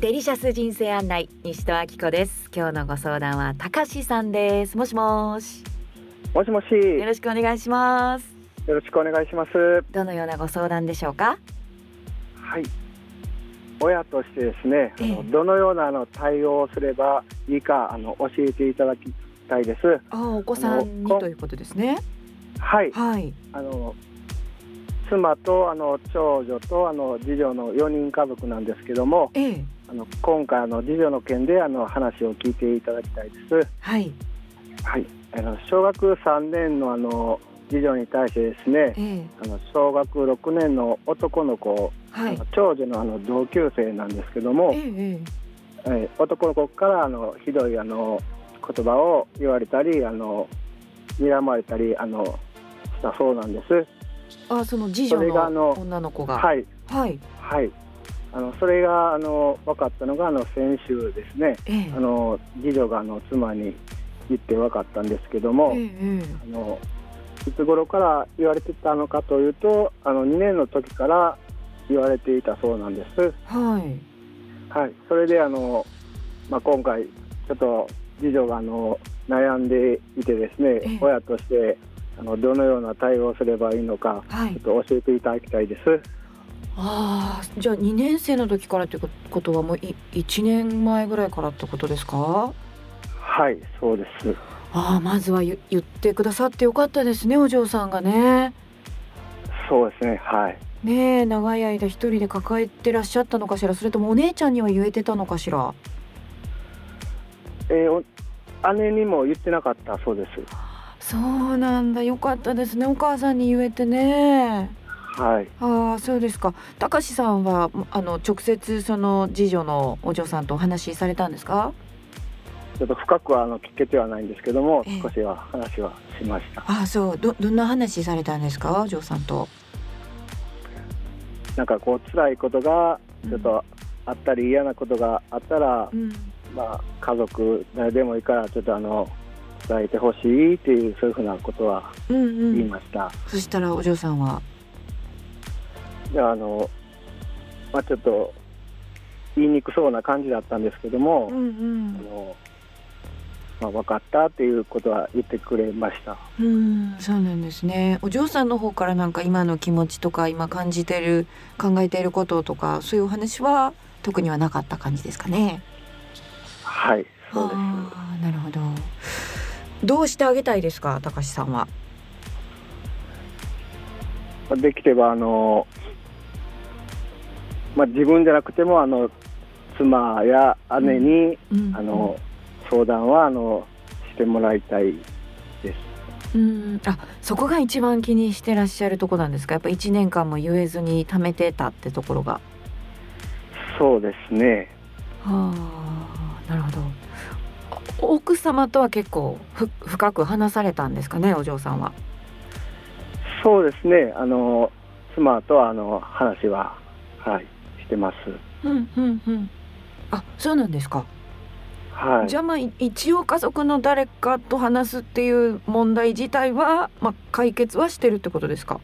デリシャス人生案内西戸明子です。今日のご相談は高志さんです。もしもし。もしもし、よよろしくお願いします。ろしくお願いします。どのようなご相談でしょうか？はい。親としてですね、あえ。えのどのようなあの対応をすればいいかあの教えていただきたいです。あお子さんにということですね。はい。はい。あの妻とあの長女とあの次女の4人家族なんですけども、ええあの今回あの次女の件であの話を聞いていただきたいです。はいはい。あの小学3年のあの次女に対してですね、ええあの小学6年の男の子はいあの長女のあの同級生なんですけども、ええええー男の子からあのひどいあの言葉を言われたりあの睨まれたりあのしたそうなんです。えあその次女の女の子がはいはいはい。あのそれがあの分かったのがあの先週ですね。ええあの次女があの妻に言って分かったんですけども、えええあのいつ頃から言われてたのかというとあの2年の時から言われていたそうなんです。えはいはい、それであの、まあ、今回、ちょっと次女があの悩んでいてですね、ええ親としてあのどのような対応をすればいいのか、はいちょっと教えていただきたいです。ああじゃあ2年生の時からということはもうい1年前ぐらいからってことですか？はい、そうです。ああまずは言言ってくださってよかったですねお嬢さんがねそうですね、はい。ねえ長い間一人で抱えてらっしゃったのかしら？それともお姉ちゃんには言えてたのかしら？えーお姉にも言ってなかったそうです。そうなんだよかったですねお母さんに言えてねはい、ああそうですか。高志さんはあの直接その次女のお嬢さんとお話しされたんですか？ちょっと深くはあの聞けてはないんですけども、ええ。少しは話はしました。ああそう。どどんな話されたんですか？お嬢さんと。なんかこう辛いことがちょっとあったり嫌なことがあったら、うん。まあ、家族誰でもいいからちょっとあの伝えてほしいっていうそういうふうなことはうんうん。言いました。そしたらお嬢さんはであの、まあ、ちょっと言いにくそうな感じだったんですけども、うんうん。あのまあ、分かったっていうことは言ってくれました。うんそうなんですね。お嬢さんの方からなんか今の気持ちとか今感じてる考えていることとかそういうお話は特にはなかった感じですかね。はい、そうです。なるほど。どうしてあげたいですか高橋さんは？まあできればあの、まあ、自分じゃなくてもあの妻や姉に、うん。あの相談はあのしてもらいたいです。うん。あそこが一番気にしてらっしゃるとこなんですか？やっぱ一年間も言えずに貯めてたってところが。そうですね。はあなるほど。お奥様とは結構ふ深く話されたんですかね？お嬢さんは。そうですね。あの妻とあの話ははいしてます。うんうんうんあそうなんですか、はいじ。ゃあまあい一応家族の誰かと話すっていう問題自体は、まあ、解決はしてるってことですか？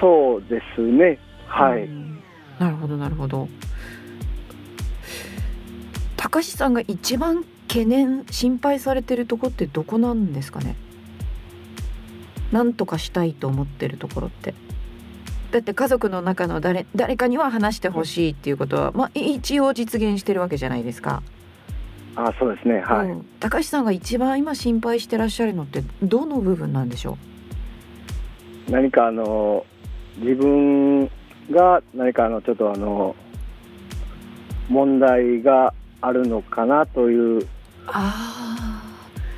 そうですね。はい。うんなるほどなるほど高志さんが一番懸念心配されてるとこってどこなんですかね？なんとかしたいと思ってるところってだって家族の中の誰誰かには話してほしいっていうことは、まあ、一応実現してるわけじゃないですか、あ、そうですね。はい。うん。高志さんが一番今心配してらっしゃるのってどの部分なんでしょ何かあの自分が何かあのちょっとあの問題があるのかなといううあ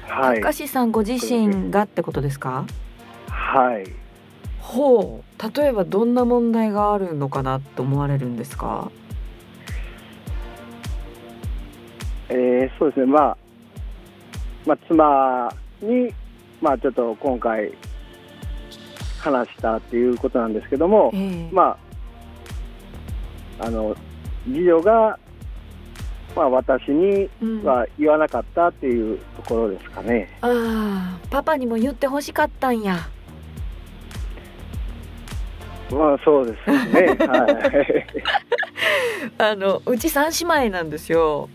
あ、はい。高志さんご自身がってことですか？はいほう。例えばどんな問題があるのかなと思われるんですか？えーそうですね。まあまあ妻にまあちょっと今回話したっていうことなんですけどもええ。まああの次女がまあ私にうん。は言わなかったっていうところですかね。ああパパにも言ってほしかったんやまあそうですね。はい。あのうち三姉妹なんですよ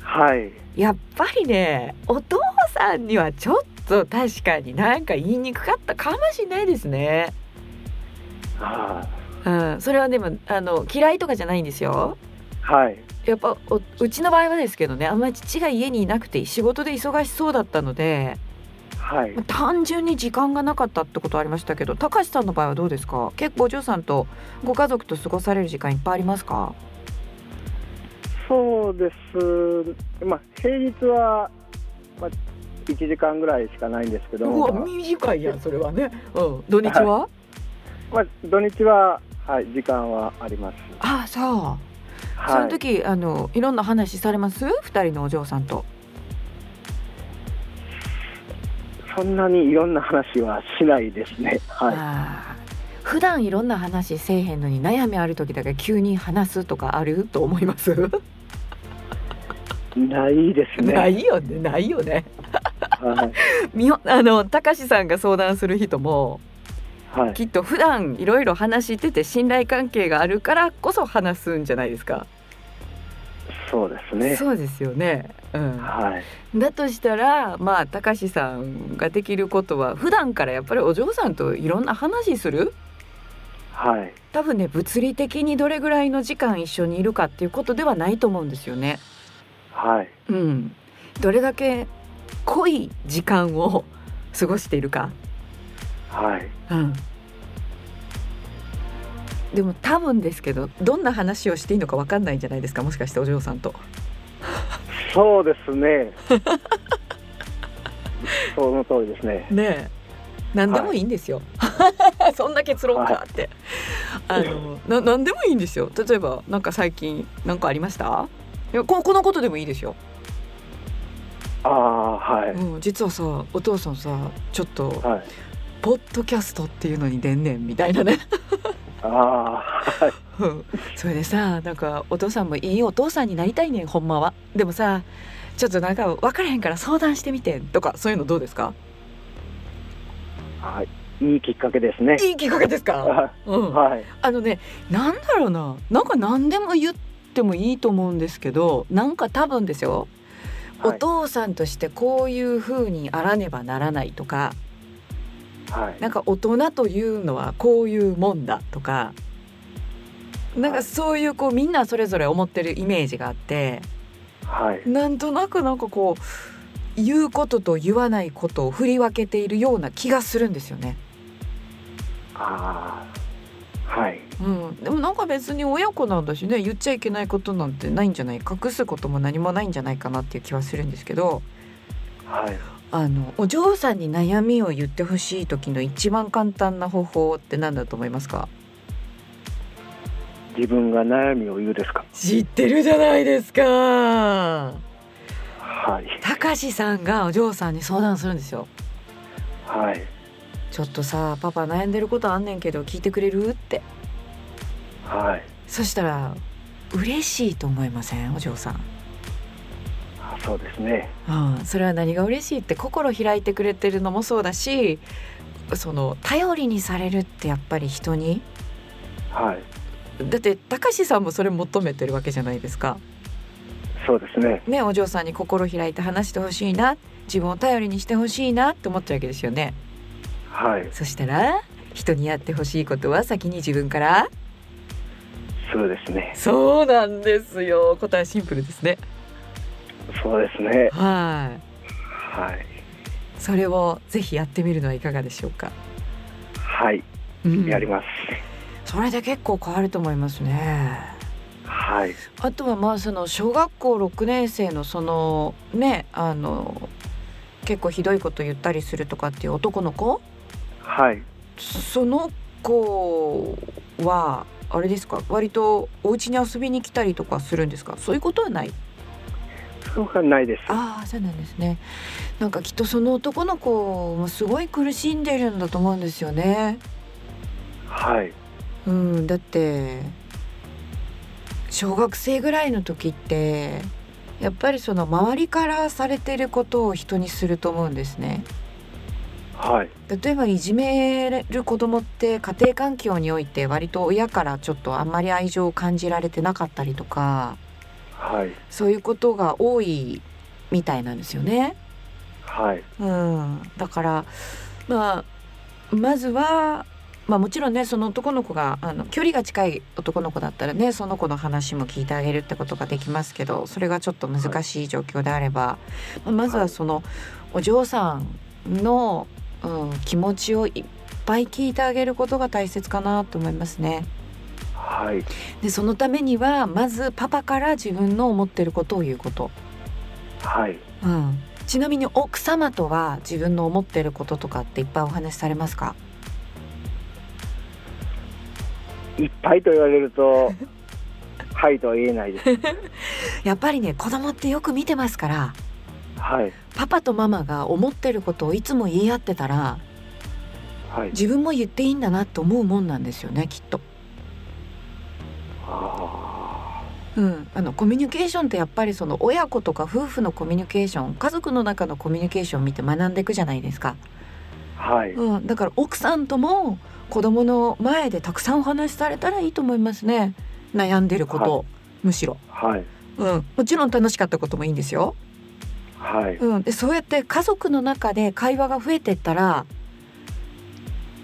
はい。やっぱりねお父さんにはちょっと確かになんか言いにくかったかもしれないですねあうんそれはでもあの嫌いとかじゃないんですよあはい。やっぱおうちの場合はですけどねあんまり父が家にいなくて仕事で忙しそうだったのではい。単純に時間がなかったってことありましたけど高橋さんの場合はどうですか？結構お嬢さんとご家族と過ごされる時間いっぱいありますか？そうです。まあ、平日は、まあ、1時間ぐらいしかないんですけど。短いやんそれはね、うん、土日は、まあ、土日は、はい、時間はあります。ああそう、そはい。の時あのいろんな話されます？二人のお嬢さんとそんなにいろんな話はしないですね。はああ普段いろんな話せえへんのに悩みある時だけ急に話すとかあると思います、い。ないですね。。ないいよねないよねはい。みよあの高志さんが相談する人もはい。きっと普段いろいろ話してて信頼関係があるからこそ話すんじゃないですか。そうですね。そうですよね。うん。はい。だとしたらまあ高志さんができることは普段からやっぱりお嬢さんといろんな話する？はい。多分ね物理的にどれぐらいの時間一緒にいるかっていうことではないと思うんですよね。はい。うん。どれだけ濃い時間を過ごしているか。はい。うん。でも多分ですけどどんな話をしていいのかわかんないんじゃないですか？もしかしてお嬢さんと。そうですね。その通りですね。ねえ何でもいいんですよ、そんな結論かって、あのな何でもいいんですよ例えばなんか最近なんかありました？いやここのことでもいいですよ、ああ、はい。うん、実はさお父さんさちょっとはい。ポッドキャストっていうのに出んねんみたいなねああ、はい。う んそれでさなんかお父さんもいいお父さんになりたいねんほんまはでもさちょっとなんか分からへんから相談してみてとかそういうのどうですか？はい。いいきっかけですね。いいきっかけですか、はうん、はい。あのねなんだろうななんか何でも言ってもいいと思うんですけどなんか多分ですよ、おはい。父さんとしてこういう風にあらねばならないとかはい。なんか大人というのはこういうもんだとかなんかそういうこうみんなそれぞれ思ってるイメージがあってはい。なんとなくなんかこう言うことと言わないことを振り分けているような気がするんですよね。はい。うん、でもなんか別に親子なんだしね言っちゃいけないことなんてないんじゃない隠すことも何もないんじゃないかなっていう気はするんですけどはい。あのお嬢さんに悩みを言ってほしい時の一番簡単な方法って何だと思いますか？自分が悩みを言うですか？知ってるじゃないですかはい。高志さんがお嬢さんに相談するんですよはい。ちょっとさパパ悩んでることあんねんけど聞いてくれる？ってはい。そしたら嬉しいと思いません？お嬢さんあそうですね。うん、それは何が嬉しいって心開いてくれてるのもそうだしその頼りにされるってやっぱり人に？はい。だって高志さんもそれ求めてるわけじゃないですか。そうですね。ねお嬢さんに心開いて話してほしいな自分を頼りにしてほしいなって思ってるわけですよね。はい。そしたら人にやってほしいことは先に自分から？そうですね。そうなんですよ答えシンプルですね。そうですね。はいはい。それをぜひやってみるのはいかがでしょうか？はい。うんやります。それで結構変わると思いますね。はい。あとはまあその小学校6年生のそのねあの結構ひどいこと言ったりするとかっていう男の子？はい。その子はあれですか？割とお家に遊びに来たりとかするんですか？そういうことはない？そうかないです。ああそうなんですねなんかきっとその男の子もすごい苦しんでるんだと思うんですよねはい。うんだって小学生ぐらいの時ってやっぱりその周りからされてることを人にすると思うんですね。はい。例えばいじめる子供って家庭環境において割と親からちょっとあんまり愛情を感じられてなかったりとかはい。そういうことが多いみたいなんですよね。はい。うん、だからまあまずは、まあ、もちろんねその男の子があの距離が近い男の子だったらねその子の話も聞いてあげるってことができますけどそれがちょっと難しい状況であれば、まあまずはそのお嬢さんの、うん、気持ちをいっぱい聞いてあげることが大切かなと思いますね。はい。でそのためにはまずパパから自分の思ってることを言うこと。はい。うん、ちなみに奥様とは自分の思ってることとかっていっぱいお話しされますか？いっぱいと言われると、はいとは言えないです。やっぱりね子供ってよく見てますからはい。パパとママが思ってることをいつも言い合ってたらはい。自分も言っていいんだなと思うもんなんですよねきっと。うん、あのコミュニケーションってやっぱりその親子とか夫婦のコミュニケーション家族の中のコミュニケーションを見て学んでいくじゃないですか、あ。はい。うん、だから奥さんとも子供の前でたくさんお話しされたらいいと思いますね悩んでることを、むしろ、はい。うん、もちろん楽しかったこともいいんですよ、はい。うん、でそうやって家族の中で会話が増えてったら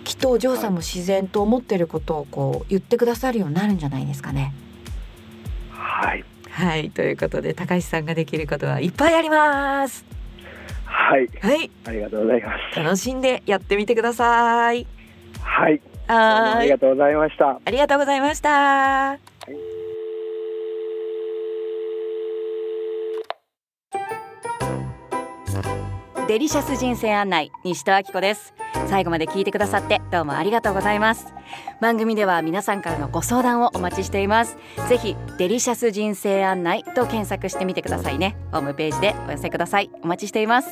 きっとお嬢さんも自然と思ってることをこう言ってくださるようになるんじゃないですかね。はい。はいということで高橋さんができることはいっぱいあります。はい。はいありがとうございます。楽しんでやってみてください。はい。ありがとうございました。ありがとうございました。デリシャス人生案内西戸明子です最後まで聞いてくださってどうもありがとうございます。番組では皆さんからのご相談をお待ちしています。ぜひデリシャス人生案内と検索してみてくださいね。ホームページでお寄せください。お待ちしています。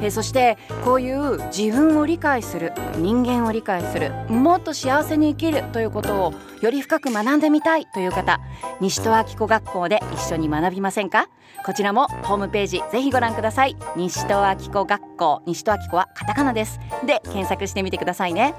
えそしてこういう自分を理解する人間を理解するもっと幸せに生きるということをより深く学んでみたいという方西戸明子学校で一緒に学びませんか？こちらもホームページぜひご覧ください。西戸明子学校。西戸明子はカタカナです。で検索してみてくださいね。